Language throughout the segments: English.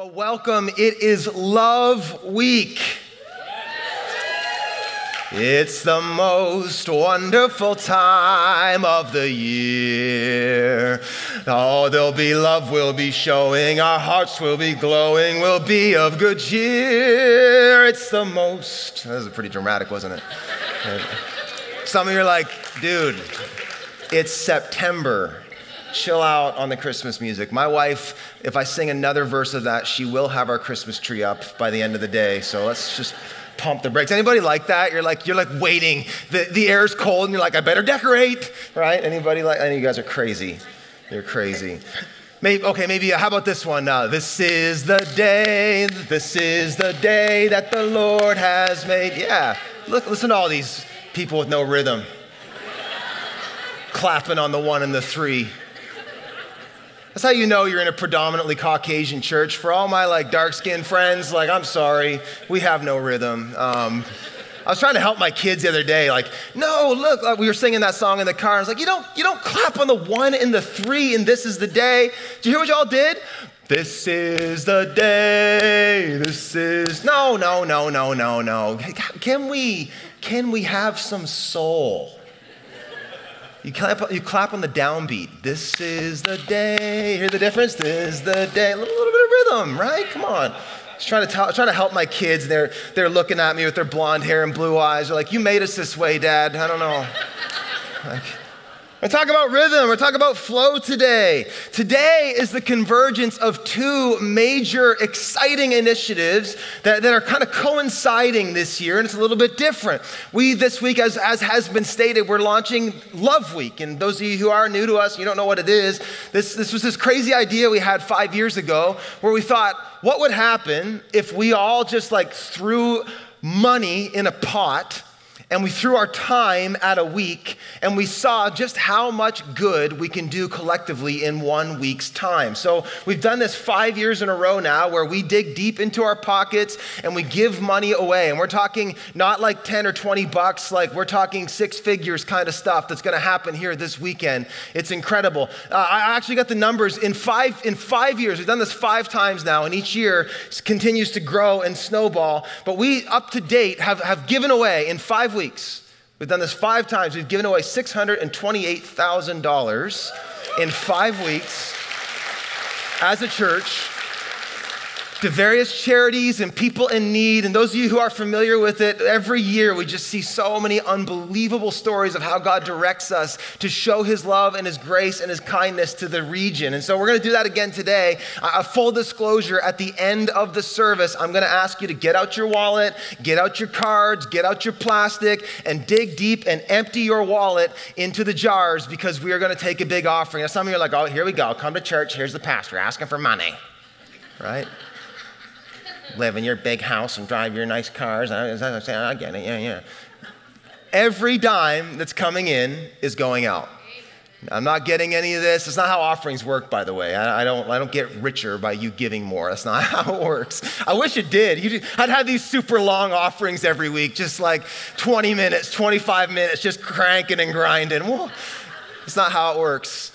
Well, welcome. It is Love Week. It's the most wonderful time of the year. Oh, there'll be love, we'll be showing, our hearts will be glowing, we'll be of good cheer. It's the most. That was pretty dramatic, wasn't it? Some of you are like, dude, it's September chill out on the Christmas music. My wife, if I sing another verse of that, she will have our Christmas tree up by the end of the day. So let's just pump the brakes. Anybody like that? You're like, you're like waiting. The, the air's cold and you're like, I better decorate, right? Anybody like, I know you guys are crazy. You're crazy. Maybe, okay, maybe, uh, how about this one? Uh, this is the day, this is the day that the Lord has made. Yeah, look, listen to all these people with no rhythm clapping on the one and the three. That's how you know you're in a predominantly Caucasian church. For all my like dark skinned friends, like, I'm sorry, we have no rhythm. Um, I was trying to help my kids the other day, like, no, look, like we were singing that song in the car. I was like, you don't, you don't clap on the one and the three, and this is the day. Did you hear what y'all did? This is the day. This is no, no, no, no, no, no. Can we, can we have some soul? You clap, you clap on the downbeat. This is the day. Hear the difference? This is the day. A little, little bit of rhythm, right? Come on. Just trying to, tell, trying to help my kids. They're, they're looking at me with their blonde hair and blue eyes. They're like, You made us this way, Dad. I don't know. Like, we're talking about rhythm. We're talking about flow today. Today is the convergence of two major, exciting initiatives that, that are kind of coinciding this year, and it's a little bit different. We, this week, as, as has been stated, we're launching Love Week. And those of you who are new to us, you don't know what it is, this, this was this crazy idea we had five years ago where we thought, what would happen if we all just like threw money in a pot? And we threw our time at a week and we saw just how much good we can do collectively in one week's time. So we've done this five years in a row now where we dig deep into our pockets and we give money away. And we're talking not like 10 or 20 bucks, like we're talking six figures kind of stuff that's going to happen here this weekend. It's incredible. Uh, I actually got the numbers in five, in five years. We've done this five times now, and each year continues to grow and snowball. But we, up to date, have, have given away in five weeks weeks. We've done this five times. We've given away $628,000 in five weeks as a church to various charities and people in need. And those of you who are familiar with it, every year we just see so many unbelievable stories of how God directs us to show his love and his grace and his kindness to the region. And so we're going to do that again today. A full disclosure at the end of the service, I'm going to ask you to get out your wallet, get out your cards, get out your plastic, and dig deep and empty your wallet into the jars because we are going to take a big offering. Now, some of you are like, oh, here we go. Come to church. Here's the pastor asking for money, right? Live in your big house and drive your nice cars. I, I get it, yeah, yeah. Every dime that's coming in is going out. I'm not getting any of this. It's not how offerings work, by the way. I, I, don't, I don't get richer by you giving more. That's not how it works. I wish it did. You, I'd have these super long offerings every week, just like 20 minutes, 25 minutes, just cranking and grinding. Well, it's not how it works.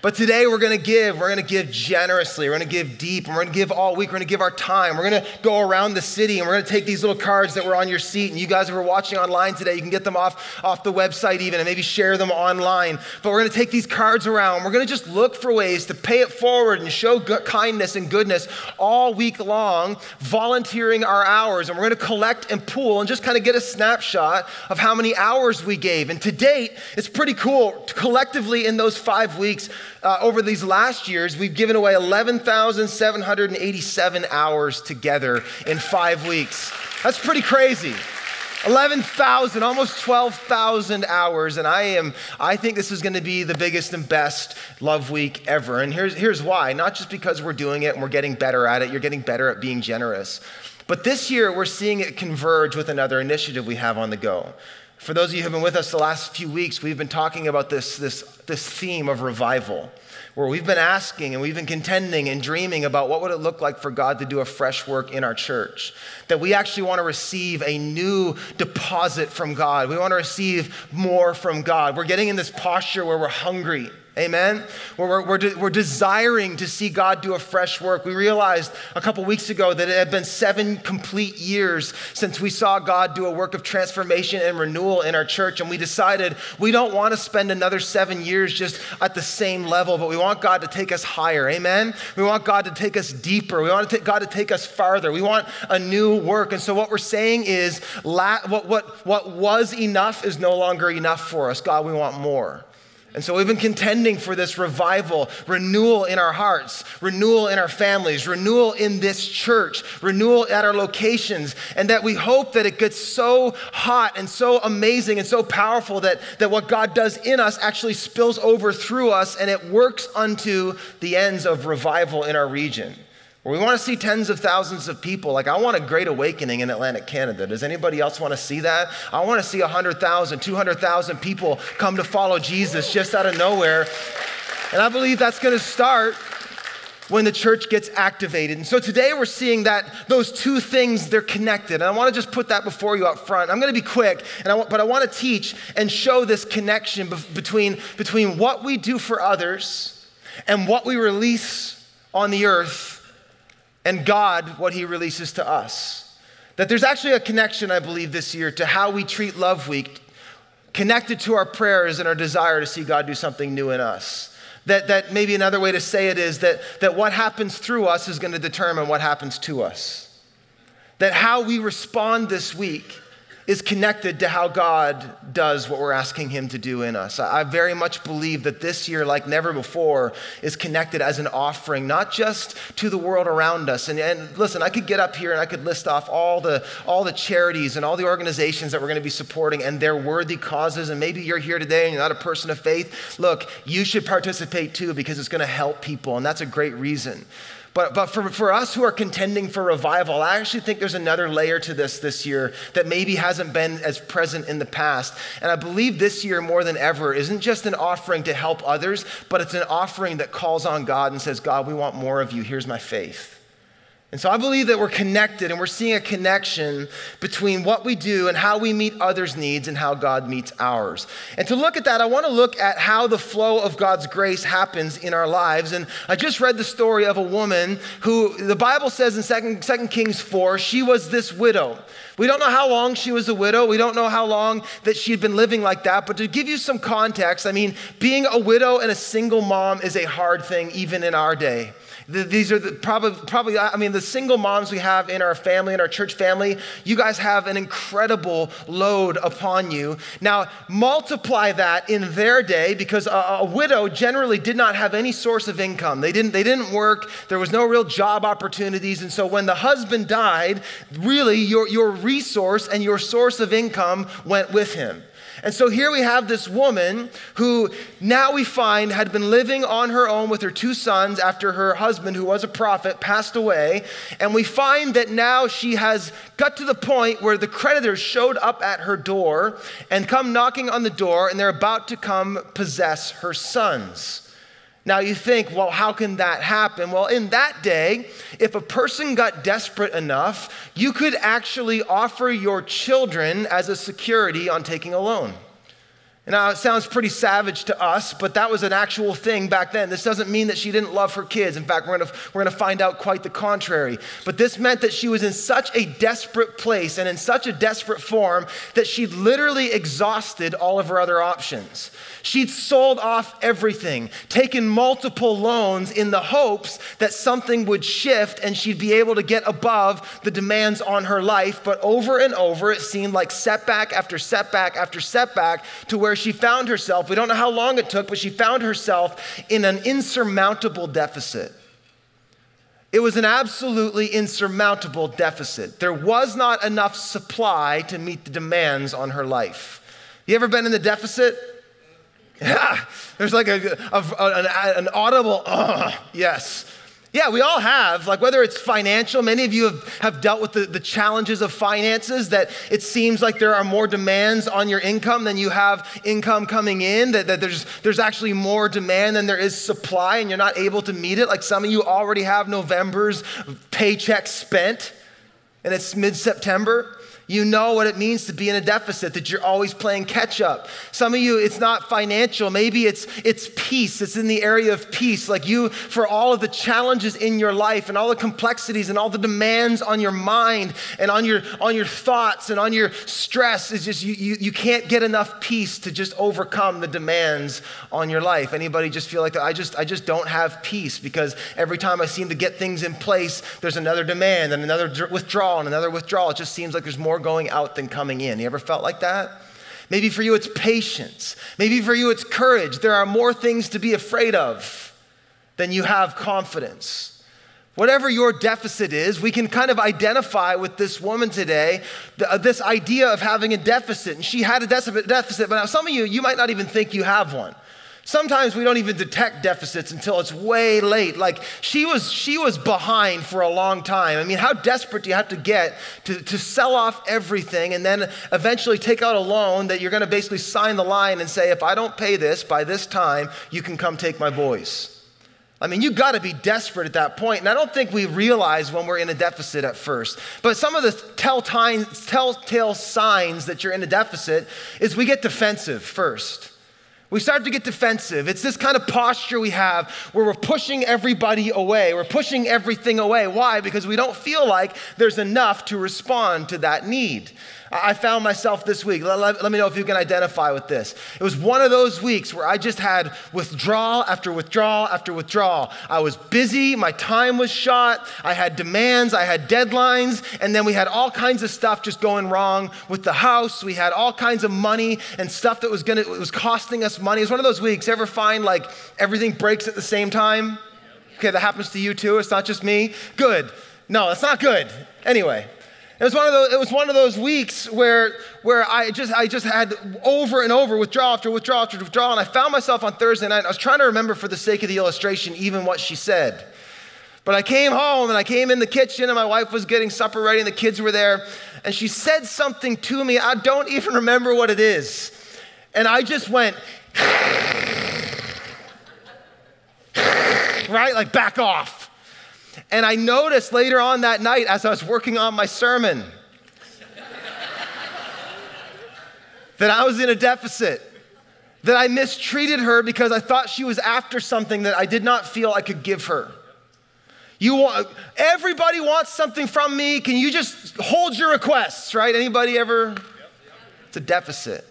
But today we're going to give. We're going to give generously. We're going to give deep. And we're going to give all week. We're going to give our time. We're going to go around the city and we're going to take these little cards that were on your seat. And you guys who are watching online today, you can get them off, off the website even and maybe share them online. But we're going to take these cards around. We're going to just look for ways to pay it forward and show good, kindness and goodness all week long, volunteering our hours. And we're going to collect and pool and just kind of get a snapshot of how many hours we gave. And to date, it's pretty cool. Collectively in those five weeks, uh, over these last years, we've given away 11,787 hours together in five weeks. That's pretty crazy. 11,000, almost 12,000 hours. And I am, I think this is going to be the biggest and best love week ever. And here's, here's why not just because we're doing it and we're getting better at it, you're getting better at being generous. But this year, we're seeing it converge with another initiative we have on the go. For those of you who have been with us the last few weeks, we've been talking about this, this, this theme of revival, where we've been asking and we've been contending and dreaming about what would it look like for God to do a fresh work in our church. That we actually want to receive a new deposit from God. We want to receive more from God. We're getting in this posture where we're hungry Amen? We're, we're, we're desiring to see God do a fresh work. We realized a couple weeks ago that it had been seven complete years since we saw God do a work of transformation and renewal in our church. And we decided we don't want to spend another seven years just at the same level, but we want God to take us higher. Amen? We want God to take us deeper. We want to God to take us farther. We want a new work. And so what we're saying is la- what, what, what was enough is no longer enough for us. God, we want more. And so we've been contending for this revival, renewal in our hearts, renewal in our families, renewal in this church, renewal at our locations, and that we hope that it gets so hot and so amazing and so powerful that, that what God does in us actually spills over through us and it works unto the ends of revival in our region. We want to see tens of thousands of people. Like, I want a great awakening in Atlantic Canada. Does anybody else want to see that? I want to see 100,000, 200,000 people come to follow Jesus just out of nowhere. And I believe that's going to start when the church gets activated. And so today we're seeing that those two things, they're connected. And I want to just put that before you up front. I'm going to be quick, and I, but I want to teach and show this connection between, between what we do for others and what we release on the earth and God what he releases to us. That there's actually a connection, I believe, this year to how we treat Love Week, connected to our prayers and our desire to see God do something new in us. That, that maybe another way to say it is that, that what happens through us is going to determine what happens to us. That how we respond this week is connected to how God does what we're asking Him to do in us. I very much believe that this year, like never before, is connected as an offering, not just to the world around us. And, and listen, I could get up here and I could list off all the, all the charities and all the organizations that we're going to be supporting and their worthy causes. And maybe you're here today and you're not a person of faith. Look, you should participate too because it's going to help people, and that's a great reason. But, but for, for us who are contending for revival, I actually think there's another layer to this this year that maybe hasn't been as present in the past. And I believe this year more than ever isn't just an offering to help others, but it's an offering that calls on God and says, God, we want more of you. Here's my faith. And so I believe that we're connected and we're seeing a connection between what we do and how we meet others' needs and how God meets ours. And to look at that, I want to look at how the flow of God's grace happens in our lives. And I just read the story of a woman who the Bible says in 2, 2 Kings 4, she was this widow. We don't know how long she was a widow. We don't know how long that she had been living like that. But to give you some context, I mean, being a widow and a single mom is a hard thing even in our day. These are the, probably, probably, I mean, the single moms we have in our family, in our church family, you guys have an incredible load upon you. Now, multiply that in their day because a, a widow generally did not have any source of income. They didn't, they didn't work, there was no real job opportunities. And so when the husband died, really your, your resource and your source of income went with him. And so here we have this woman who now we find had been living on her own with her two sons after her husband, who was a prophet, passed away. And we find that now she has got to the point where the creditors showed up at her door and come knocking on the door, and they're about to come possess her sons. Now you think, well, how can that happen? Well, in that day, if a person got desperate enough, you could actually offer your children as a security on taking a loan. Now, it sounds pretty savage to us, but that was an actual thing back then. This doesn't mean that she didn't love her kids. In fact, we're gonna, we're gonna find out quite the contrary. But this meant that she was in such a desperate place and in such a desperate form that she'd literally exhausted all of her other options. She'd sold off everything, taken multiple loans in the hopes that something would shift and she'd be able to get above the demands on her life. But over and over, it seemed like setback after setback after setback to where she found herself. We don't know how long it took, but she found herself in an insurmountable deficit. It was an absolutely insurmountable deficit. There was not enough supply to meet the demands on her life. You ever been in the deficit? Yeah, there's like a, a, an, an, audible, uh, yes. Yeah, we all have, like whether it's financial, many of you have, have dealt with the, the challenges of finances, that it seems like there are more demands on your income than you have income coming in, that, that there's, there's actually more demand than there is supply, and you're not able to meet it. Like some of you already have November's paycheck spent, and it's mid September. You know what it means to be in a deficit, that you're always playing catch up. Some of you, it's not financial. Maybe it's, it's peace. It's in the area of peace. Like you, for all of the challenges in your life and all the complexities and all the demands on your mind and on your, on your thoughts and on your stress, is just you, you, you can't get enough peace to just overcome the demands on your life. Anybody just feel like I just, I just don't have peace because every time I seem to get things in place, there's another demand and another withdrawal and another withdrawal. It just seems like there's more more going out than coming in. You ever felt like that? Maybe for you it's patience. Maybe for you it's courage. There are more things to be afraid of than you have confidence. Whatever your deficit is, we can kind of identify with this woman today, uh, this idea of having a deficit. And she had a deficit, but now some of you, you might not even think you have one. Sometimes we don't even detect deficits until it's way late. Like she was, she was behind for a long time. I mean, how desperate do you have to get to, to sell off everything and then eventually take out a loan that you're going to basically sign the line and say, if I don't pay this by this time, you can come take my boys. I mean, you got to be desperate at that point. And I don't think we realize when we're in a deficit at first. But some of the telltale signs that you're in a deficit is we get defensive first. We start to get defensive. It's this kind of posture we have where we're pushing everybody away. We're pushing everything away. Why? Because we don't feel like there's enough to respond to that need. I found myself this week. Let, let, let, me know if you can identify with this. It was one of those weeks where I just had withdrawal after withdrawal after withdrawal. I was busy, my time was shot, I had demands, I had deadlines, and then we had all kinds of stuff just going wrong with the house. We had all kinds of money and stuff that was gonna was costing us money. It was one of those weeks. Ever find like everything breaks at the same time? Okay, that happens to you too. It's not just me. Good. No, it's not good. Anyway, it was one of those, it was one of those weeks where, where I, just, I just had over and over withdrawal after withdrawal after withdrawal. And I found myself on Thursday night. I was trying to remember for the sake of the illustration even what she said. But I came home and I came in the kitchen and my wife was getting supper ready and the kids were there. And she said something to me. I don't even remember what it is. And I just went, right? Like back off. And I noticed later on that night as I was working on my sermon that I was in a deficit, that I mistreated her because I thought she was after something that I did not feel I could give her. You want everybody wants something from me. Can you just hold your requests, right? Anybody ever? It's a deficit.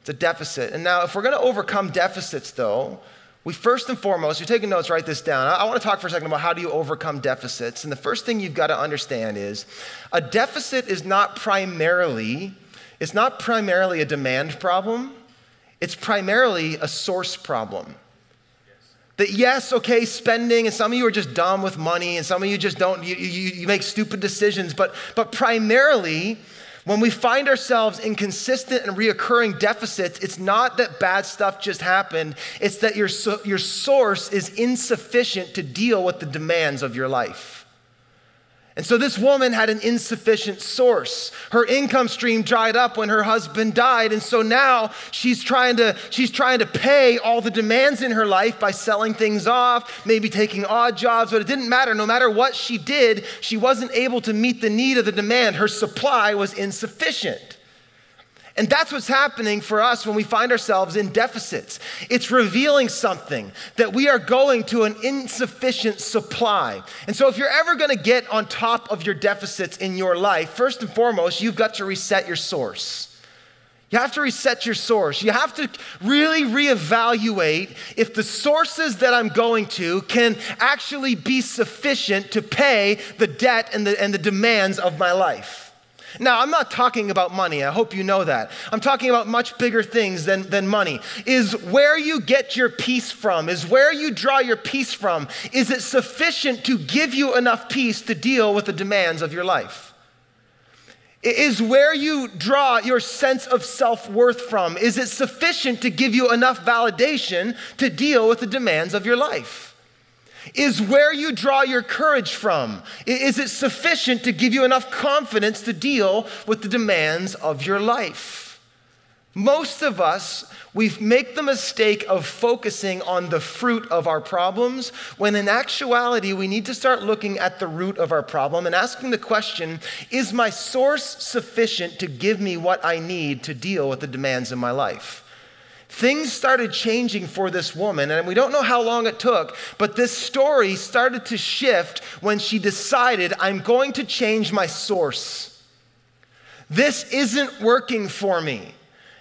It's a deficit. And now if we're going to overcome deficits though, we first and foremost, you're taking notes, write this down. I, want to talk for a second about how do you overcome deficits. And the first thing you've got to understand is a deficit is not primarily, it's not primarily a demand problem, it's primarily a source problem. That yes, okay, spending, and some of you are just dumb with money, and some of you just don't, you, you, you make stupid decisions, but, but primarily, when we find ourselves in consistent and reoccurring deficits, it's not that bad stuff just happened, it's that your, your source is insufficient to deal with the demands of your life. And so this woman had an insufficient source. Her income stream dried up when her husband died, and so now she's trying to she's trying to pay all the demands in her life by selling things off, maybe taking odd jobs, but it didn't matter. No matter what she did, she wasn't able to meet the need of the demand. Her supply was insufficient. And that's what's happening for us when we find ourselves in deficits. It's revealing something that we are going to an insufficient supply. And so, if you're ever going to get on top of your deficits in your life, first and foremost, you've got to reset your source. You have to reset your source. You have to really reevaluate if the sources that I'm going to can actually be sufficient to pay the debt and the, and the demands of my life. Now, I'm not talking about money. I hope you know that. I'm talking about much bigger things than, than money. Is where you get your peace from, is where you draw your peace from, is it sufficient to give you enough peace to deal with the demands of your life? Is where you draw your sense of self worth from, is it sufficient to give you enough validation to deal with the demands of your life? Is where you draw your courage from. Is it sufficient to give you enough confidence to deal with the demands of your life? Most of us, we make the mistake of focusing on the fruit of our problems, when in actuality, we need to start looking at the root of our problem and asking the question Is my source sufficient to give me what I need to deal with the demands of my life? Things started changing for this woman, and we don't know how long it took, but this story started to shift when she decided, I'm going to change my source. This isn't working for me.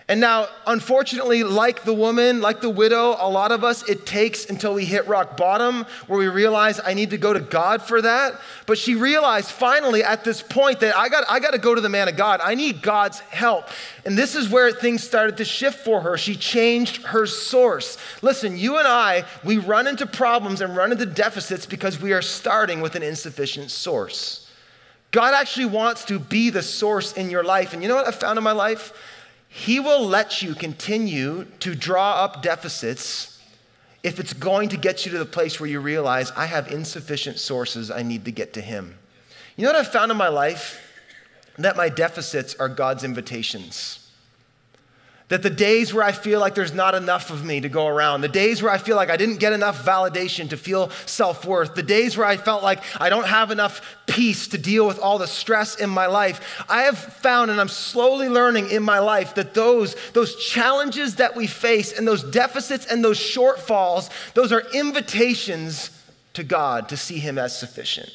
And now, unfortunately, like the woman, like the widow, a lot of us, it takes until we hit rock bottom where we realize I need to go to God for that. But she realized finally at this point that I got, I got to go to the man of God. I need God's help. And this is where things started to shift for her. She changed her source. Listen, you and I, we run into problems and run into deficits because we are starting with an insufficient source. God actually wants to be the source in your life. And you know what I found in my life? He will let you continue to draw up deficits if it's going to get you to the place where you realize I have insufficient sources, I need to get to Him. You know what I've found in my life? That my deficits are God's invitations. That the days where I feel like there's not enough of me to go around, the days where I feel like I didn't get enough validation to feel self worth, the days where I felt like I don't have enough peace to deal with all the stress in my life, I have found and I'm slowly learning in my life that those, those challenges that we face and those deficits and those shortfalls, those are invitations to God to see Him as sufficient.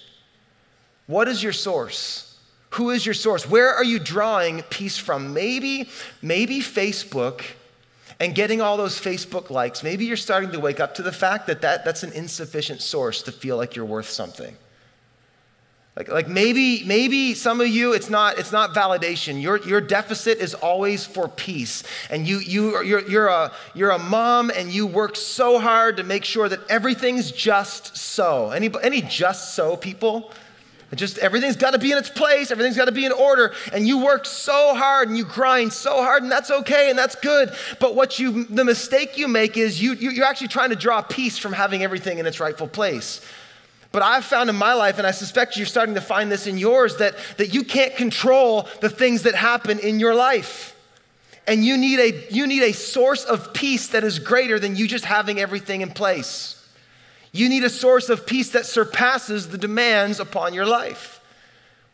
What is your source? Who is your source? Where are you drawing peace from? Maybe, maybe Facebook and getting all those Facebook likes. Maybe you're starting to wake up to the fact that, that that's an insufficient source to feel like you're worth something. Like, like maybe, maybe some of you, it's not, it's not validation. Your, your deficit is always for peace. And you, you, you're, you're, a, you're a mom and you work so hard to make sure that everything's just so. Any, any just so people? It just everything's got to be in its place, everything's got to be in order, and you work so hard and you grind so hard, and that's okay and that's good. But what you the mistake you make is you, you you're actually trying to draw peace from having everything in its rightful place. But I've found in my life, and I suspect you're starting to find this in yours, that, that you can't control the things that happen in your life. And you need, a, you need a source of peace that is greater than you just having everything in place. You need a source of peace that surpasses the demands upon your life.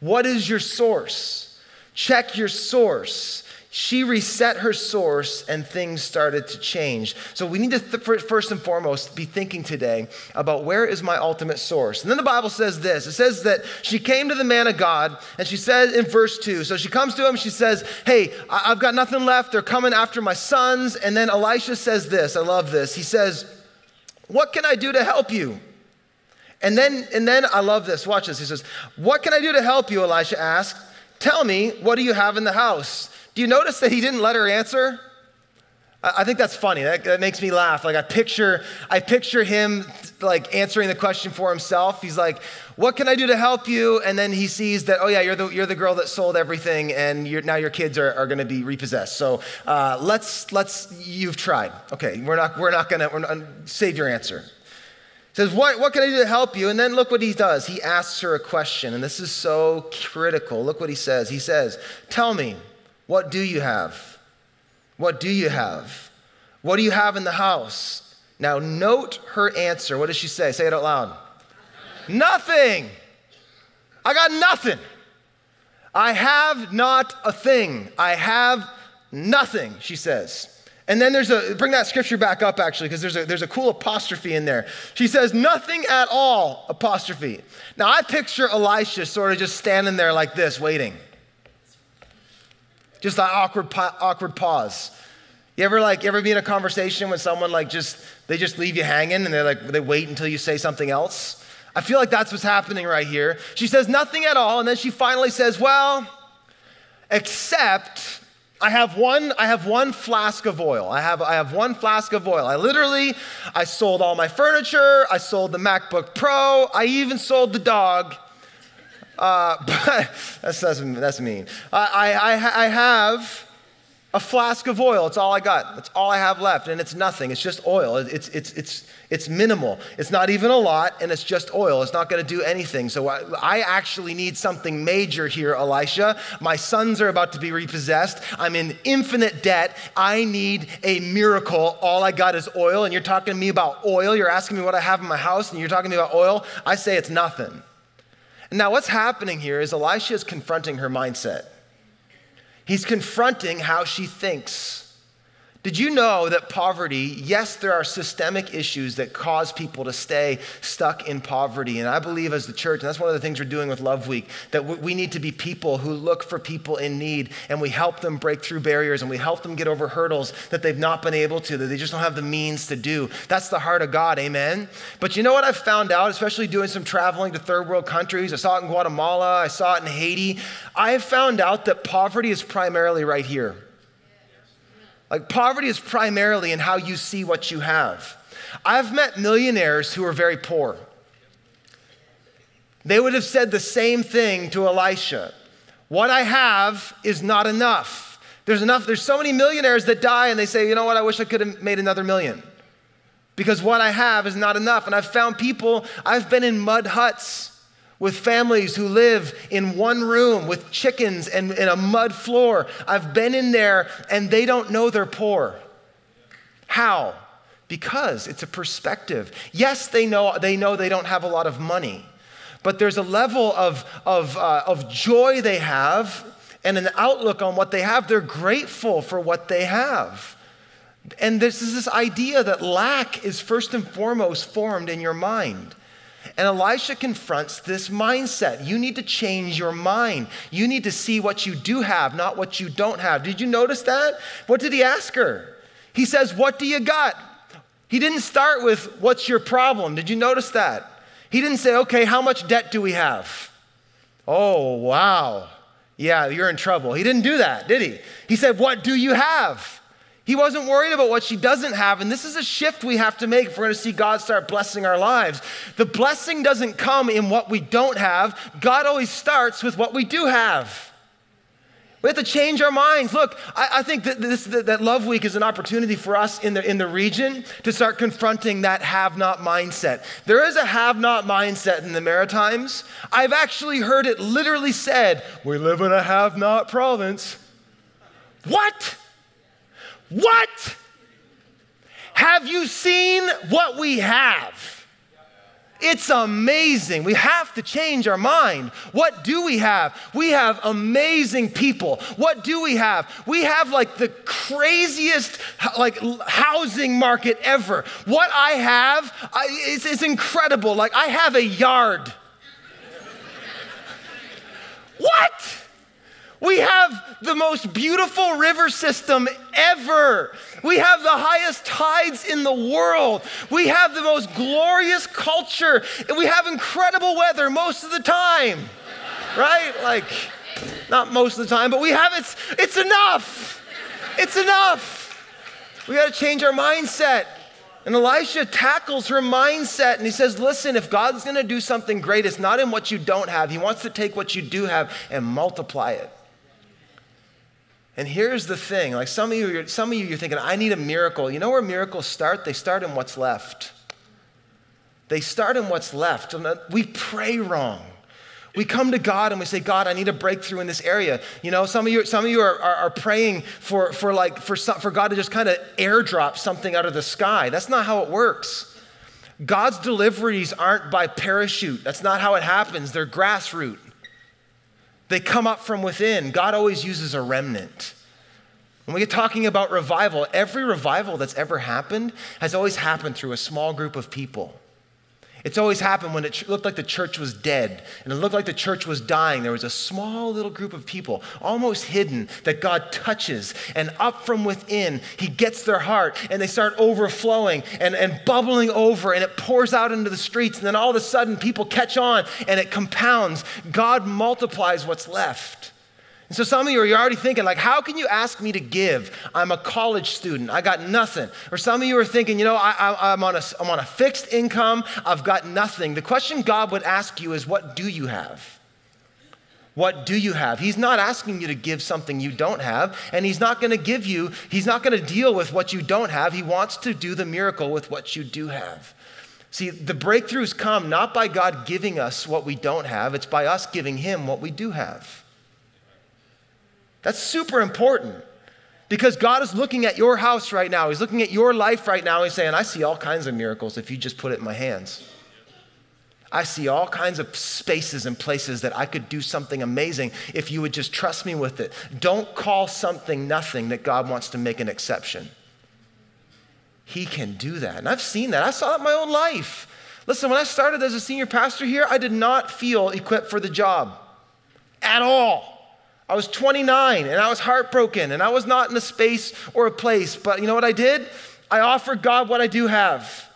What is your source? Check your source. She reset her source and things started to change. So we need to, th- first and foremost, be thinking today about where is my ultimate source. And then the Bible says this it says that she came to the man of God, and she said in verse 2 so she comes to him, she says, Hey, I- I've got nothing left. They're coming after my sons. And then Elisha says this I love this. He says, what can I do to help you? And then, and then I love this. Watch this. He says, What can I do to help you? Elisha asked. Tell me, what do you have in the house? Do you notice that he didn't let her answer? I think that's funny. That, that, makes me laugh. Like I picture, I picture him like answering the question for himself. He's like, "What can I do to help you?" And then he sees that, "Oh yeah, you're the you're the girl that sold everything, and now your kids are, are going to be repossessed. So uh, let's let's you've tried. Okay, we're not we're not going to save your answer." He says, what, what can I do to help you? And then look what he does. He asks her a question, and this is so critical. Look what he says. He says, Tell me, what do you have? What do you have? What do you have in the house? Now, note her answer. What does she say? Say it out loud. nothing. I got nothing. I have not a thing. I have nothing, she says. And then there's a, bring that scripture back up actually, because there's a, there's a cool apostrophe in there. She says, nothing at all, apostrophe. Now I picture Elisha sort of just standing there like this, waiting. Just that awkward, awkward pause. You ever like, ever be in a conversation with someone like just, they just leave you hanging and they're like, they wait until you say something else? I feel like that's what's happening right here. She says nothing at all, and then she finally says, well, except I have one, I have one flask of oil. I have, I have one flask of oil. I literally, I sold all my furniture. I sold the MacBook Pro. I even sold the dog. Uh, but that's, that's, that's mean. I, I, I have, a flask of oil. It's all I got. That's all I have left. And it's nothing. It's just oil. It's, it's, it's, it's minimal. It's not even a lot, and it's just oil. It's not going to do anything. So I, I actually need something major here, Elisha. My sons are about to be repossessed. I'm in infinite debt. I need a miracle. All I got is oil. And you're talking to me about oil. You're asking me what I have in my house, and you're talking to me about oil. I say it's nothing. Now, what's happening here is Elisha is confronting her mindset. He's confronting how she thinks. Did you know that poverty, yes, there are systemic issues that cause people to stay stuck in poverty. And I believe as the church, and that's one of the things we're doing with Love Week, that we need to be people who look for people in need and we help them break through barriers and we help them get over hurdles that they've not been able to, that they just don't have the means to do. That's the heart of God, amen? But you know what I've found out, especially doing some traveling to third world countries? I saw it in Guatemala, I saw it in Haiti. I have found out that poverty is primarily right here. Like, poverty is primarily in how you see what you have. I've met millionaires who are very poor. They would have said the same thing to Elisha What I have is not enough. There's enough, there's so many millionaires that die and they say, you know what, I wish I could have made another million. Because what I have is not enough. And I've found people, I've been in mud huts with families who live in one room with chickens and, and a mud floor. I've been in there and they don't know they're poor. How? Because it's a perspective. Yes, they know they, know they don't have a lot of money, but there's a level of, of, uh, of joy they have and an outlook on what they have. They're grateful for what they have. And this is this idea that lack is first and foremost formed in your mind. And Elisha confronts this mindset. You need to change your mind. You need to see what you do have, not what you don't have. Did you notice that? What did he ask her? He says, What do you got? He didn't start with, What's your problem? Did you notice that? He didn't say, Okay, how much debt do we have? Oh, wow. Yeah, you're in trouble. He didn't do that, did he? He said, What do you have? He wasn't worried about what she doesn't have. And this is a shift we have to make if we're going to see God start blessing our lives. The blessing doesn't come in what we don't have, God always starts with what we do have. We have to change our minds. Look, I, I think that, this, that, that Love Week is an opportunity for us in the, in the region to start confronting that have not mindset. There is a have not mindset in the Maritimes. I've actually heard it literally said, We live in a have not province. What? What? Have you seen what we have? It's amazing. We have to change our mind. What do we have? We have amazing people. What do we have? We have like the craziest like housing market ever. What I have I, is, is incredible. Like I have a yard. what? We have the most beautiful river system ever. We have the highest tides in the world. We have the most glorious culture. And we have incredible weather most of the time, right? Like, not most of the time, but we have it's, it's enough. It's enough. We got to change our mindset. And Elisha tackles her mindset and he says, Listen, if God's going to do something great, it's not in what you don't have. He wants to take what you do have and multiply it. And here's the thing like some of you, some of you, you're thinking, I need a miracle. You know where miracles start? They start in what's left. They start in what's left. Uh, we pray wrong. We come to God and we say, God, I need a breakthrough in this area. You know, some of you, some of you are, are, are praying for, for, like, for, for God to just kind of airdrop something out of the sky. That's not how it works. God's deliveries aren't by parachute. That's not how it happens. They're grassroots. They come up from within. God always uses a remnant. When we get talking about revival, every revival that's ever happened has always happened through a small group of people. It's always happened when it looked like the church was dead and it looked like the church was dying. There was a small little group of people, almost hidden, that God touches. And up from within, He gets their heart and they start overflowing and, and bubbling over and it pours out into the streets. And then all of a sudden, people catch on and it compounds. God multiplies what's left. And so some of you are already thinking, like, how can you ask me to give? I'm a college student. I got nothing. Or some of you are thinking, you know, I, am on, a, I'm on a fixed income. I've got nothing. The question God would ask you is, what do you have? What do you have? He's not asking you to give something you don't have, and He's not going to give you, He's not going to deal with what you don't have. He wants to do the miracle with what you do have. See, the breakthroughs come not by God giving us what we don't have, it's by us giving Him what we do have. That's super important because God is looking at your house right now. He's looking at your life right now. He's saying, I see all kinds of miracles if you just put it in my hands. I see all kinds of spaces and places that I could do something amazing if you would just trust me with it. Don't call something nothing that God wants to make an exception. He can do that. And I've seen that. I saw that in my own life. Listen, when I started as a senior pastor here, I did not feel equipped for the job at all. I was 29 and I was heartbroken and I was not in a space or a place. But you know what I did? I offered God what I do have.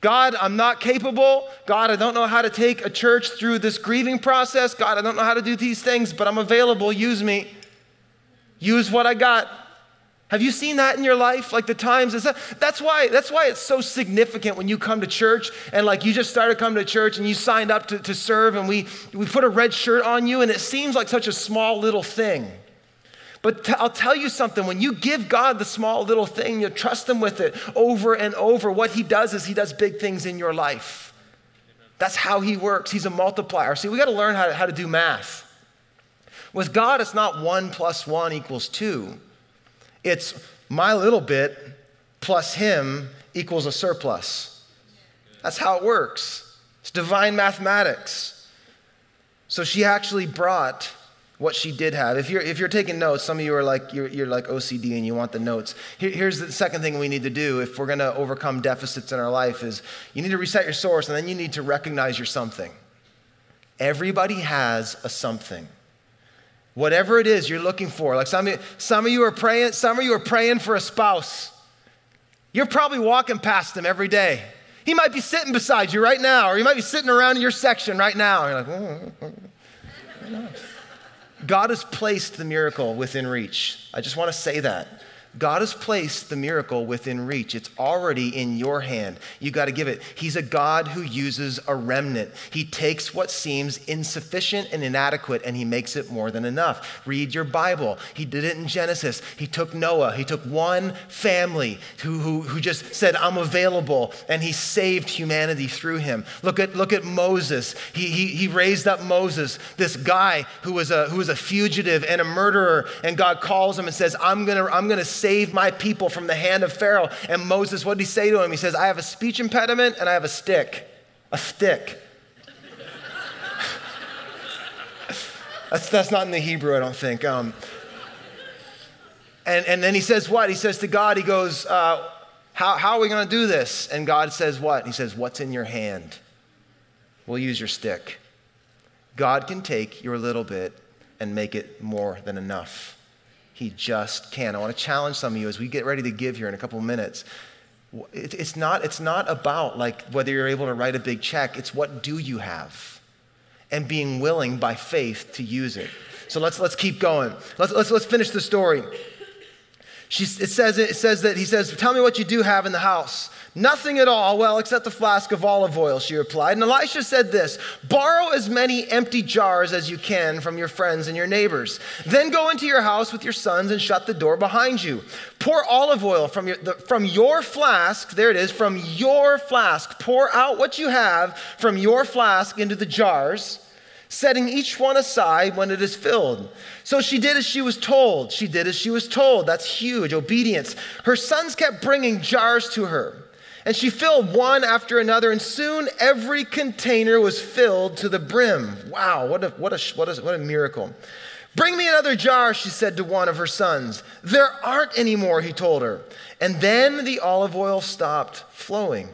God, I'm not capable. God, I don't know how to take a church through this grieving process. God, I don't know how to do these things, but I'm available. Use me. Use what I got. Have you seen that in your life? Like the times, that, that's why that's why it's so significant when you come to church and like you just started coming to church and you signed up to, to serve and we we put a red shirt on you and it seems like such a small little thing. But I'll tell you something when you give God the small little thing, you trust Him with it over and over, what He does is He does big things in your life. That's how He works. He's a multiplier. See, we got to learn how to, how to do math. With God, it's not one plus one equals two, it's my little bit plus Him equals a surplus. That's how it works. It's divine mathematics. So she actually brought what she did have. If you're, if you're taking notes, some of you are like, you're, you're like OCD and you want the notes. Here, here's the second thing we need to do if we're going to overcome deficits in our life is you need to reset your source and then you need to recognize your something. Everybody has a something. Whatever it is you're looking for. Like some of, you, some of you are praying, some of you are praying for a spouse. You're probably walking past them every day. He might be sitting beside you right now, or he might be sitting around in your section right now. You're like, oh, oh, oh. God has placed the miracle within reach. I just want to say that. God has placed the miracle within reach. It's already in your hand. You got to give it. He's a God who uses a remnant. He takes what seems insufficient and inadequate and he makes it more than enough. Read your Bible. He did it in Genesis. He took Noah. He took one family who, who, who just said, I'm available, and he saved humanity through him. Look at, look at Moses. He, he, he raised up Moses, this guy who was, a, who was a fugitive and a murderer, and God calls him and says, I'm going to I'm going to save my people from the hand of Pharaoh. And Moses, what did he say to him? He says, I have a speech impediment and I have a stick. A stick. that's, that's not in the Hebrew, I don't think. Um, and, and then he says, What? He says to God, He goes, uh, how, how are we going to do this? And God says, What? He says, What's in your hand? We'll use your stick. God can take your little bit and make it more than enough. He just can. I want to challenge some of you as we get ready to give here in a couple of minutes. It's not, it's not about like whether you're able to write a big check, it's what do you have? And being willing by faith to use it. So let's, let's keep going. Let's, let's, let's finish the story. She, it, says, it says that he says, Tell me what you do have in the house. Nothing at all, well, except the flask of olive oil, she replied. And Elisha said this Borrow as many empty jars as you can from your friends and your neighbors. Then go into your house with your sons and shut the door behind you. Pour olive oil from your, the, from your flask, there it is, from your flask. Pour out what you have from your flask into the jars setting each one aside when it is filled. So she did as she was told. She did as she was told. That's huge, obedience. Her sons kept bringing jars to her. And she filled one after another, and soon every container was filled to the brim. Wow, what a, what a, what a, what a miracle. Bring me another jar, she said to one of her sons. There aren't any more, he told her. And then the olive oil stopped flowing.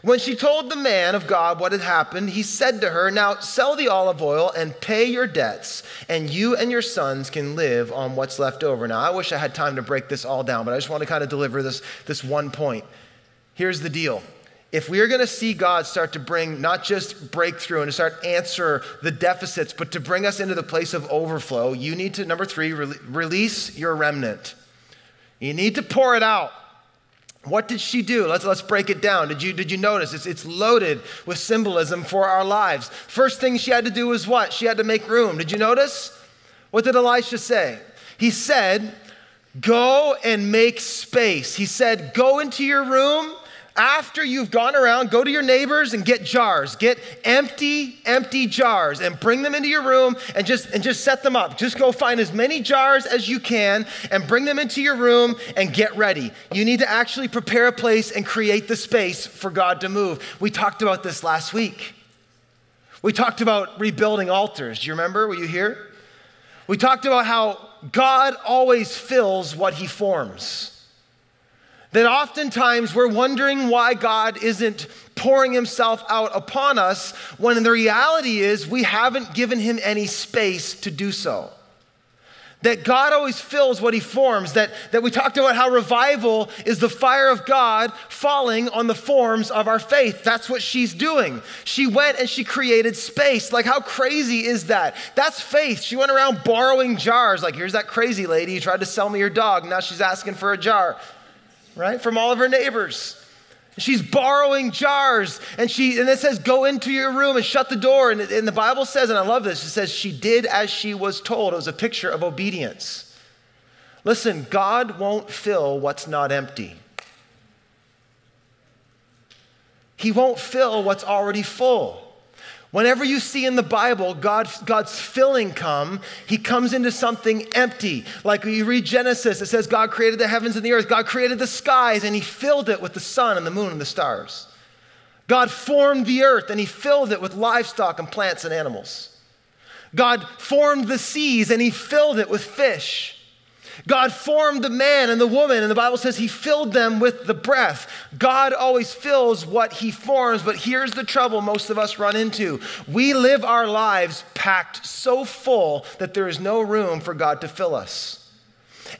When she told the man of God what had happened, he said to her, Now sell the olive oil and pay your debts, and you and your sons can live on what's left over. Now, I wish I had time to break this all down, but I just want to kind of deliver this, this one point. Here's the deal. If we are going to see God start to bring not just breakthrough and to start answer the deficits, but to bring us into the place of overflow, you need to, number three, re- release your remnant. You need to pour it out. What did she do? Let's, let's break it down. Did you, did you notice? It's, it's loaded with symbolism for our lives. First thing she had to do was what? She had to make room. Did you notice? What did Elisha say? He said, Go and make space. He said, Go into your room after you've gone around, go to your neighbors and get jars. Get empty, empty jars and bring them into your room and just and just set them up. Just go find as many jars as you can and bring them into your room and get ready. You need to actually prepare a place and create the space for God to move. We talked about this last week. We talked about rebuilding altars. Do you remember? Were you here? We talked about how God always fills what he forms that oftentimes we're wondering why God isn't pouring himself out upon us when the reality is we haven't given him any space to do so. That God always fills what he forms, that, that we talked about how revival is the fire of God falling on the forms of our faith. That's what she's doing. She went and she created space. Like, how crazy is that? That's faith. She went around borrowing jars. Like, here's that crazy lady who tried to sell me your dog. Now she's asking for a jar right? From all of her neighbors. She's borrowing jars, and she and it says, "Go into your room and shut the door." And, and the Bible says, and I love this. It says she did as she was told. It was a picture of obedience. Listen, God won't fill what's not empty. He won't fill what's already full. Whenever you see in the Bible God, God's filling come, he comes into something empty. Like you read Genesis, it says God created the heavens and the earth, God created the skies, and he filled it with the sun and the moon and the stars. God formed the earth and he filled it with livestock and plants and animals. God formed the seas and he filled it with fish. God formed the man and the woman, and the Bible says he filled them with the breath. God always fills what he forms, but here's the trouble most of us run into. We live our lives packed so full that there is no room for God to fill us.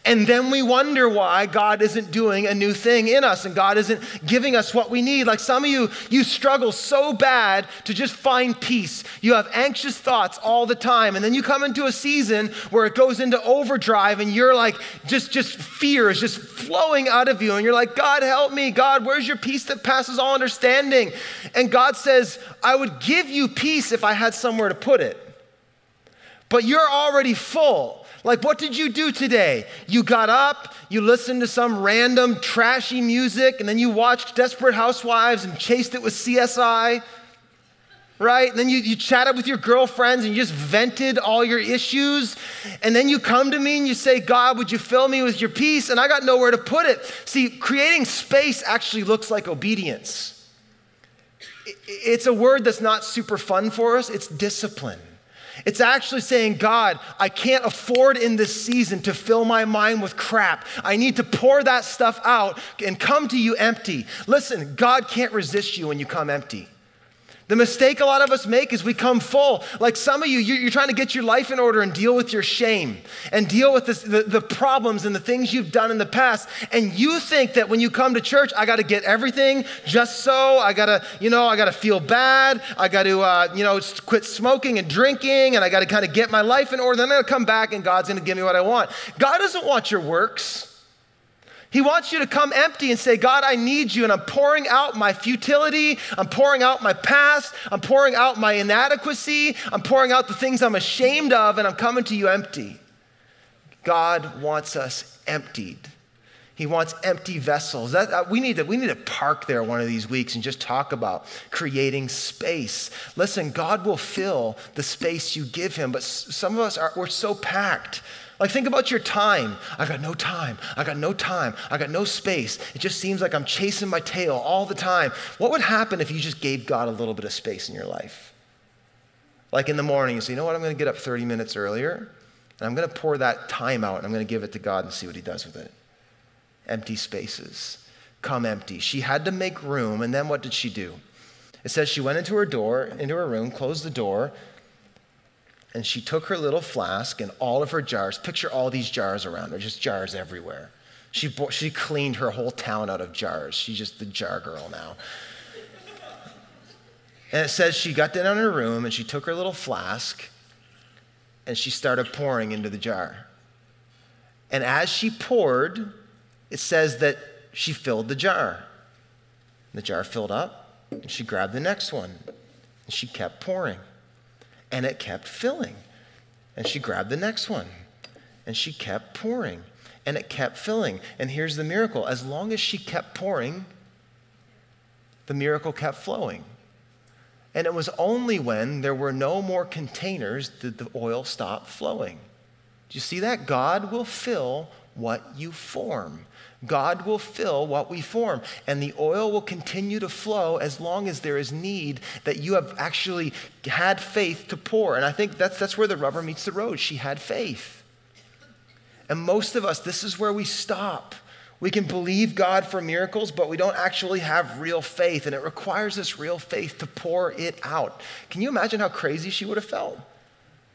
And then we wonder why God isn't doing a new thing in us and God isn't giving us what we need. Like some of you, you struggle so bad to just find peace. You have anxious thoughts all the time. And then you come into a season where it goes into overdrive and you're like, just, just fear is just flowing out of you. And you're like, God, help me. God, where's your peace that passes all understanding? And God says, I would give you peace if I had somewhere to put it. But you're already full. Like, what did you do today? You got up, you listened to some random trashy music, and then you watched Desperate Housewives and chased it with CSI, right? And then you, you chatted with your girlfriends and you just vented all your issues. And then you come to me and you say, God, would you fill me with your peace? And I got nowhere to put it. See, creating space actually looks like obedience. It's a word that's not super fun for us, it's discipline. It's actually saying, God, I can't afford in this season to fill my mind with crap. I need to pour that stuff out and come to you empty. Listen, God can't resist you when you come empty. The mistake a lot of us make is we come full. Like some of you, you're trying to get your life in order and deal with your shame and deal with this, the, the problems and the things you've done in the past. And you think that when you come to church, I got to get everything just so. I got to, you know, I got to feel bad. I got to, uh, you know, quit smoking and drinking. And I got to kind of get my life in order. Then I'm going to come back and God's going to give me what I want. God doesn't want your works. He wants you to come empty and say, God, I need you, and I'm pouring out my futility. I'm pouring out my past. I'm pouring out my inadequacy. I'm pouring out the things I'm ashamed of, and I'm coming to you empty. God wants us emptied. He wants empty vessels. That, uh, we, need to, we need to park there one of these weeks and just talk about creating space. Listen, God will fill the space you give Him, but some of us are we're so packed like, think about your time. I got no time. I got no time. I got no space. It just seems like I'm chasing my tail all the time. What would happen if you just gave God a little bit of space in your life? Like in the morning, you say, you know what? I'm going to get up 30 minutes earlier, and I'm going to pour that time out, and I'm going to give it to God and see what He does with it. Empty spaces. Come empty. She had to make room, and then what did she do? It says she went into her door, into her room, closed the door, and she took her little flask and all of her jars. Picture all these jars around her, just jars everywhere. She, bought, she cleaned her whole town out of jars. She's just the jar girl now. And it says she got down in her room and she took her little flask and she started pouring into the jar. And as she poured, it says that she filled the jar. The jar filled up and she grabbed the next one and she kept pouring and it kept filling. And she grabbed the next one. And she kept pouring. And it kept filling. And here's the miracle as long as she kept pouring, the miracle kept flowing. And it was only when there were no more containers did the oil stop flowing. Do you see that? God will fill what you form. God will fill what we form. And the oil will continue to flow as long as there is need that you have actually had faith to pour. And I think that's, that's where the rubber meets the road. She had faith. And most of us, this is where we stop. We can believe God for miracles, but we don't actually have real faith. And it requires this real faith to pour it out. Can you imagine how crazy she would have felt?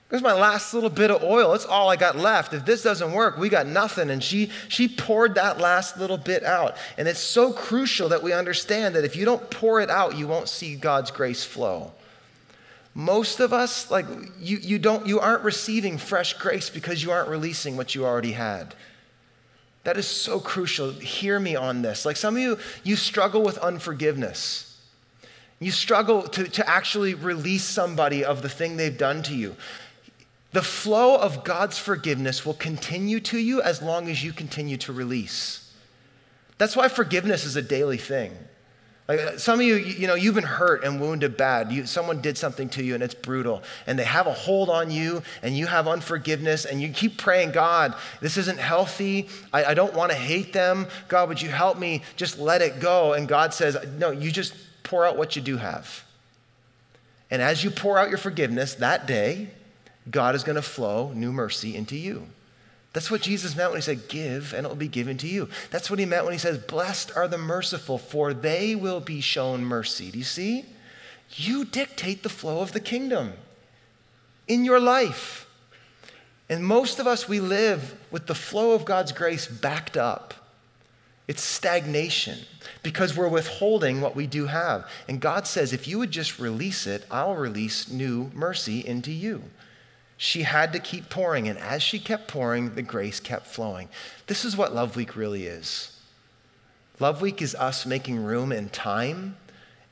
There's my last little bit of oil. It's all I got left. If this doesn't work, we got nothing. And she, she poured that last little bit out. And it's so crucial that we understand that if you don't pour it out, you won't see God's grace flow. Most of us, like you, you don't, you aren't receiving fresh grace because you aren't releasing what you already had. That is so crucial. Hear me on this. Like some of you, you struggle with unforgiveness. You struggle to, to actually release somebody of the thing they've done to you. The flow of God's forgiveness will continue to you as long as you continue to release. That's why forgiveness is a daily thing. Like some of you, you know, you've been hurt and wounded bad. You, someone did something to you and it's brutal, and they have a hold on you, and you have unforgiveness, and you keep praying, God, this isn't healthy. I, I don't want to hate them. God, would you help me? Just let it go. And God says, No, you just pour out what you do have. And as you pour out your forgiveness that day, God is going to flow new mercy into you. That's what Jesus meant when he said, Give, and it will be given to you. That's what he meant when he says, Blessed are the merciful, for they will be shown mercy. Do you see? You dictate the flow of the kingdom in your life. And most of us, we live with the flow of God's grace backed up. It's stagnation because we're withholding what we do have. And God says, if you would just release it, I'll release new mercy into you. She had to keep pouring, and as she kept pouring, the grace kept flowing. This is what Love Week really is. Love Week is us making room in time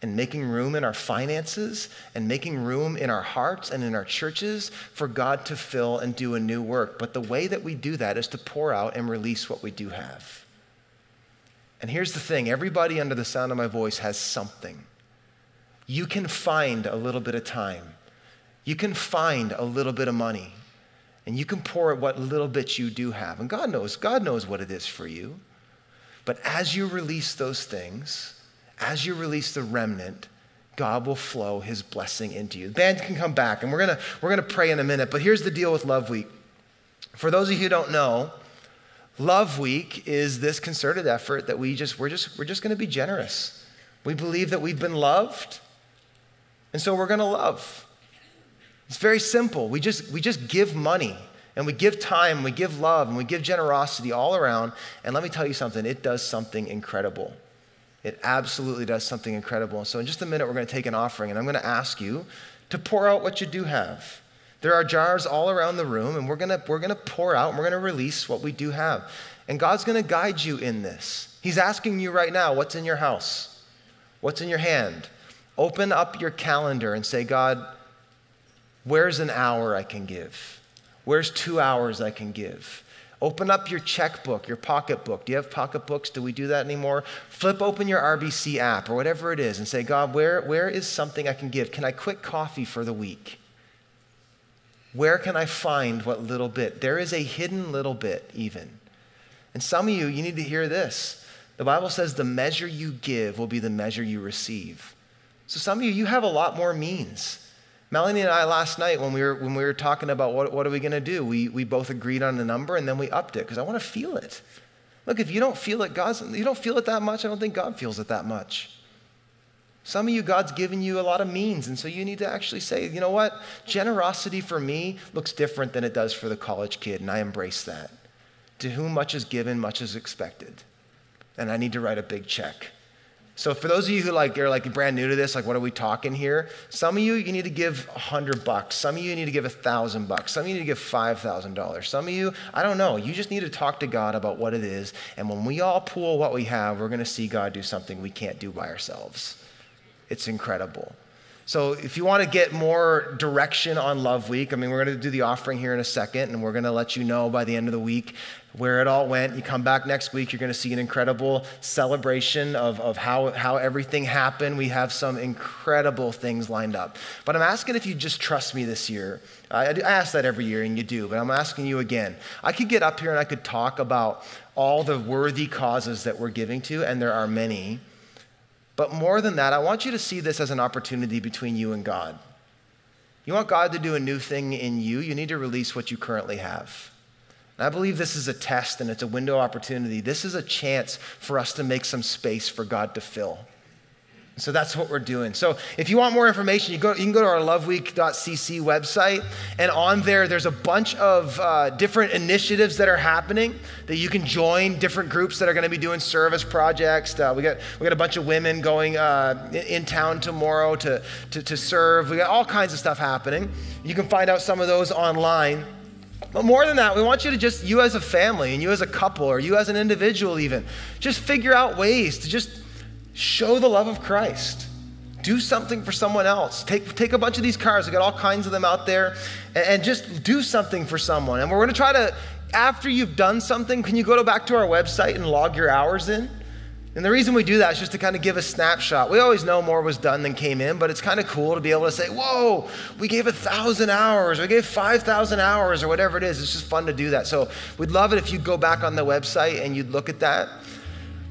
and making room in our finances and making room in our hearts and in our churches for God to fill and do a new work. But the way that we do that is to pour out and release what we do have. And here's the thing everybody under the sound of my voice has something. You can find a little bit of time you can find a little bit of money and you can pour what little bit you do have. And God knows, God knows what it is for you. But as you release those things, as you release the remnant, God will flow his blessing into you. The band can come back and we're gonna, we're gonna pray in a minute. But here's the deal with Love Week. For those of you who don't know, Love Week is this concerted effort that we just, we're just, we're just gonna be generous. We believe that we've been loved, and so we're gonna love. It's very simple. We just, we just give money and we give time, we give love, and we give generosity all around. And let me tell you something, it does something incredible. It absolutely does something incredible. So, in just a minute, we're going to take an offering, and I'm going to ask you to pour out what you do have. There are jars all around the room, and we're going to, we're going to pour out and we're going to release what we do have. And God's going to guide you in this. He's asking you right now what's in your house? What's in your hand? Open up your calendar and say, God, Where's an hour I can give? Where's two hours I can give? Open up your checkbook, your pocketbook. Do you have pocketbooks? Do we do that anymore? Flip open your RBC app or whatever it is and say, God, where, where is something I can give? Can I quit coffee for the week? Where can I find what little bit? There is a hidden little bit, even. And some of you, you need to hear this. The Bible says the measure you give will be the measure you receive. So some of you, you have a lot more means. Melanie and I last night, when we were, when we were talking about what, what are we going to do, we, we both agreed on a number and then we upped it because I want to feel it. Look, if you don't feel it, God's, you don't feel it that much, I don't think God feels it that much. Some of you, God's given you a lot of means, and so you need to actually say, you know what? Generosity for me looks different than it does for the college kid, and I embrace that. To whom much is given, much is expected. And I need to write a big check. So for those of you who like are like brand new to this, like what are we talking here? Some of you you need to give a hundred bucks. Some of you need to give a thousand bucks. Some of you need to give five thousand dollars. Some of you, I don't know. You just need to talk to God about what it is. And when we all pool what we have, we're going to see God do something we can't do by ourselves. It's incredible. So if you want to get more direction on Love Week, I mean, we're going to do the offering here in a second, and we're going to let you know by the end of the week where it all went. You come back next week, you're going to see an incredible celebration of, of how, how everything happened. We have some incredible things lined up. But I'm asking if you just trust me this year. I, I ask that every year, and you do, but I'm asking you again. I could get up here and I could talk about all the worthy causes that we're giving to, and there are many. But more than that, I want you to see this as an opportunity between you and God. You want God to do a new thing in you, you need to release what you currently have. And I believe this is a test and it's a window opportunity. This is a chance for us to make some space for God to fill. So that's what we're doing. So if you want more information, you, go, you can go to our loveweek.cc website. And on there, there's a bunch of uh, different initiatives that are happening that you can join, different groups that are going to be doing service projects. Uh, we, got, we got a bunch of women going uh, in, town tomorrow to, to, to serve. We got all kinds of stuff happening. You can find out some of those online. But more than that, we want you to just, you as a family and you as a couple or you as an individual even, just figure out ways to just Show the love of Christ. Do something for someone else. Take, take a bunch of these cars, we got all kinds of them out there, and, and just do something for someone. And we're gonna try to, after you've done something, can you go back to our website and log your hours in? And the reason we do that is just to kind of give a snapshot. We always know more was done than came in, but it's kind of cool to be able to say, whoa, we gave a thousand hours, we gave 5,000 hours, or whatever it is. It's just fun to do that. So we'd love it if you'd go back on the website and you'd look at that.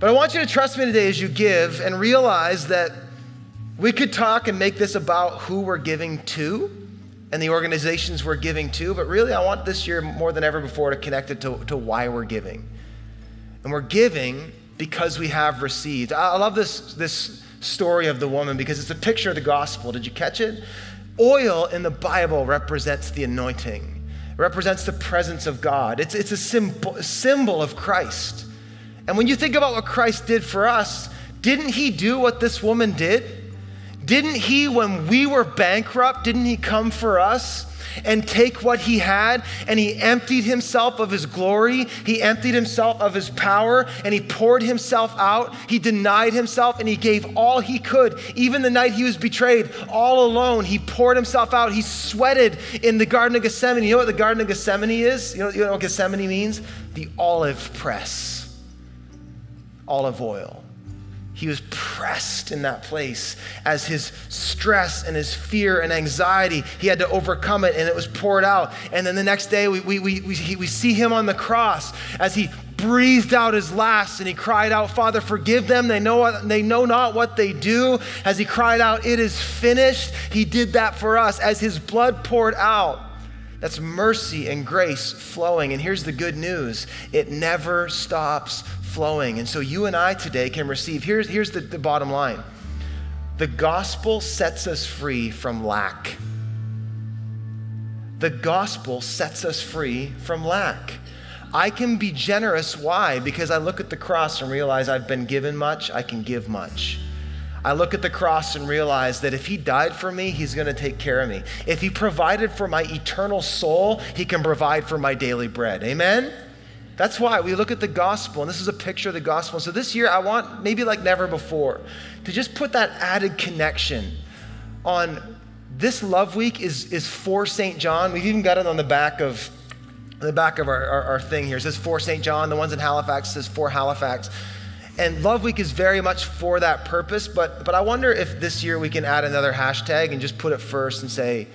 But I want you to trust me today as you give and realize that we could talk and make this about who we're giving to and the organizations we're giving to, but really, I want this year more than ever before to connect it to, to why we're giving. And we're giving because we have received. I love this, this story of the woman because it's a picture of the gospel. Did you catch it? Oil in the Bible represents the anointing, it represents the presence of God. It's, it's a symbol, symbol of Christ. And when you think about what Christ did for us, didn't he do what this woman did? Didn't he, when we were bankrupt, didn't he come for us? And take what he had and he emptied himself of his glory. He emptied himself of his power and he poured himself out. He denied himself and he gave all he could. Even the night he was betrayed, all alone, he poured himself out. He sweated in the Garden of Gethsemane. You know what the Garden of Gethsemane is? You know, you know what Gethsemane means? The olive press olive oil. He was pressed in that place as his stress and his fear and anxiety, he had to overcome it and it was poured out. And then the next day, we, we, we, we, we see him on the cross as he breathed out his last and he cried out, Father, forgive them. They know, they know not what they do. As he cried out, It is finished. He did that for us as his blood poured out. That's mercy and grace flowing. And here's the good news it never stops flowing. And so you and I today can receive. Here's, here's the, the bottom line the gospel sets us free from lack. The gospel sets us free from lack. I can be generous. Why? Because I look at the cross and realize I've been given much, I can give much. I look at the cross and realize that if He died for me, He's going to take care of me. If He provided for my eternal soul, He can provide for my daily bread. Amen? That's why we look at the gospel, and this is a picture of the gospel. So this year, I want, maybe like never before, to just put that added connection on this love week is, is for St. John. We've even got it on the back of the back of our, our, our thing here. It says for St. John. The ones in Halifax says for Halifax. And Love Week is very much for that purpose, but, but I wonder if this year we can add another hashtag and just put it first and say,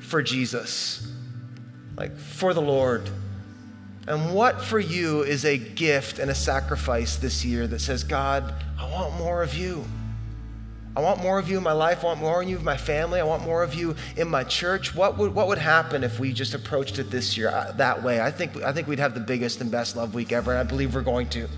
for Jesus, like for the Lord. And what for you is a gift and a sacrifice this year that says, God, I want more of you. I want more of you in my life. I want more of you in my family. I want more of you in my church. What would, what would happen if we just approached it this year uh, that way? I think, I think we'd have the biggest and best love week ever, and I believe we're going to.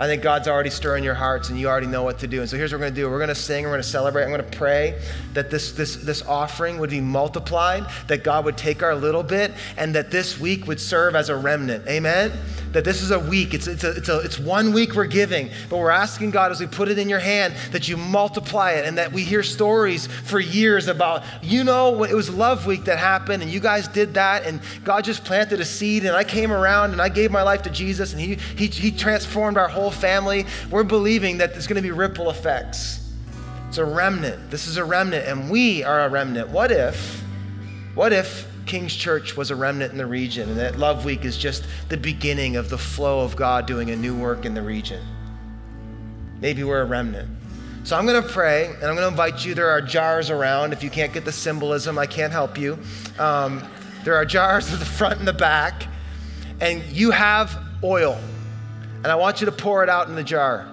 I think God's already stirring your hearts and you already know what to do. And so here's what we're going to do. We're going to sing, we're going to celebrate. I'm going to pray that this, this, this offering would be multiplied, that God would take our little bit, and that this week would serve as a remnant. Amen? that this is a week. It's, it's, a, it's, a, it's one week we're giving, but we're asking God as we put it in your hand that you multiply it and that we hear stories for years about, you know, it was Love Week that happened and you guys did that and God just planted a seed and I came around and I gave my life to Jesus and He, he, he transformed our whole family. We're believing that there's going to be ripple effects. It's a remnant. This is a remnant, and we are a remnant. What if, what if King's Church was a remnant in the region, and that Love Week is just the beginning of the flow of God doing a new work in the region? Maybe we're a remnant. So I'm going to pray, and I'm going to invite you. There are jars around. If you can't get the symbolism, I can't help you. Um, there are jars at the front and the back, and you have oil, and I want you to pour it out in the jar.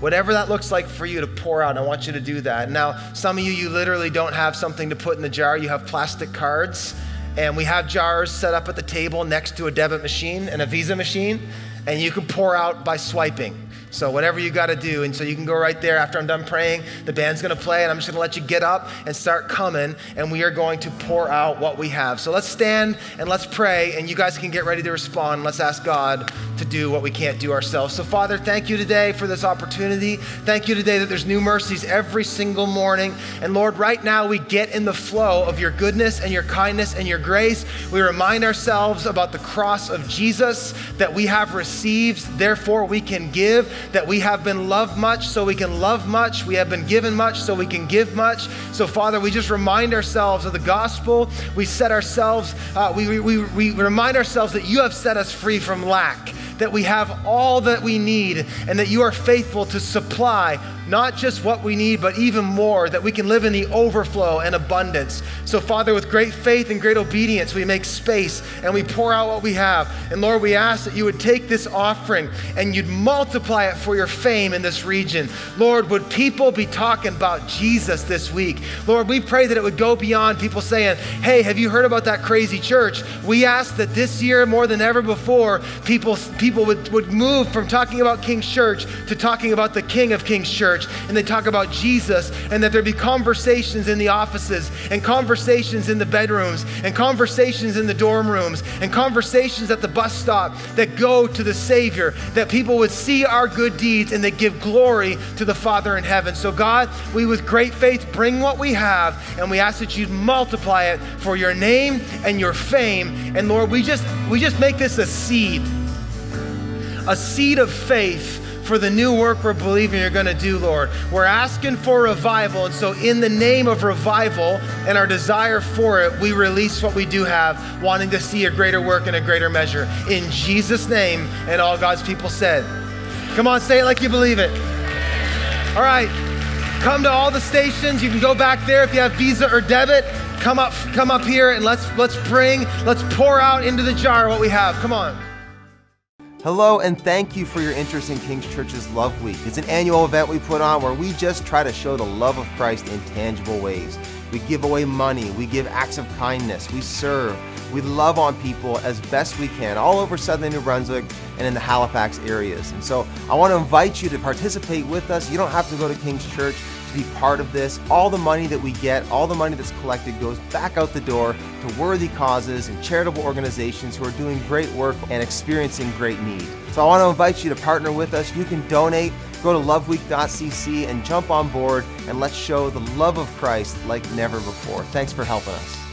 Whatever that looks like for you to pour out, I want you to do that. Now, some of you, you literally don't have something to put in the jar. You have plastic cards, and we have jars set up at the table next to a debit machine and a Visa machine, and you can pour out by swiping. So, whatever you got to do. And so, you can go right there after I'm done praying. The band's going to play, and I'm just going to let you get up and start coming. And we are going to pour out what we have. So, let's stand and let's pray. And you guys can get ready to respond. Let's ask God to do what we can't do ourselves. So, Father, thank you today for this opportunity. Thank you today that there's new mercies every single morning. And Lord, right now we get in the flow of your goodness and your kindness and your grace. We remind ourselves about the cross of Jesus that we have received, therefore we can give that we have been loved much, so we can love much. We have been given much, so we can give much. So, Father, we just remind ourselves of the gospel. We set ourselves, uh, we, we, we remind ourselves that you have set us free from lack that we have all that we need and that you are faithful to supply not just what we need, but even more, that we can live in the overflow and abundance. So, Father, with great faith and great obedience, we make space and we pour out what we have. And Lord, we ask that you would take this offering and you'd multiply it for your fame in this region. Lord, would people be talking about Jesus this week? Lord, we pray that it would go beyond people saying, Hey, have you heard about that crazy church? We ask that this year, more than ever before, people, people would, would move from talking about King's Church to talking about the King of King's Church church and they talk about Jesus and that there be conversations in the offices and conversations in the bedrooms and conversations in the dorm rooms and conversations at the bus stop that go to the Savior, that people would see our good deeds and they give glory to the Father in heaven. So, God, we with great faith bring what we have and we ask that you'd multiply it for your name and your fame. And Lord, we just we just make this a seed, a seed of faith for the new work we're believing you're going to do, Lord. We're asking for revival. And so, in the name of revival and our desire for it, we release what we do have, wanting to see a greater work in a greater measure. In Jesus' name, and all God's people said. Come on, say it like you believe it. All right. Come to all the stations. You can go back there if you have Visa or debit. Come up, come up here and let's let's bring, let's pour out into the jar what we have. Come on. Hello, and thank you for your interest in King's Church's Love Week. It's an annual event we put on where we just try to show the love of Christ in tangible ways. We give away money, we give acts of kindness, we serve, we love on people as best we can all over southern New Brunswick and in the Halifax areas. And so I want to invite you to participate with us. You don't have to go to King's Church be part of this. All the money that we get, all the money that's collected goes back out the door to worthy causes and charitable organizations who are doing great work and experiencing great need. So I want to invite you to partner with us. You can donate. Go to loveweek.cc and jump on board and let's show the love of Christ like never before. Thanks for helping us.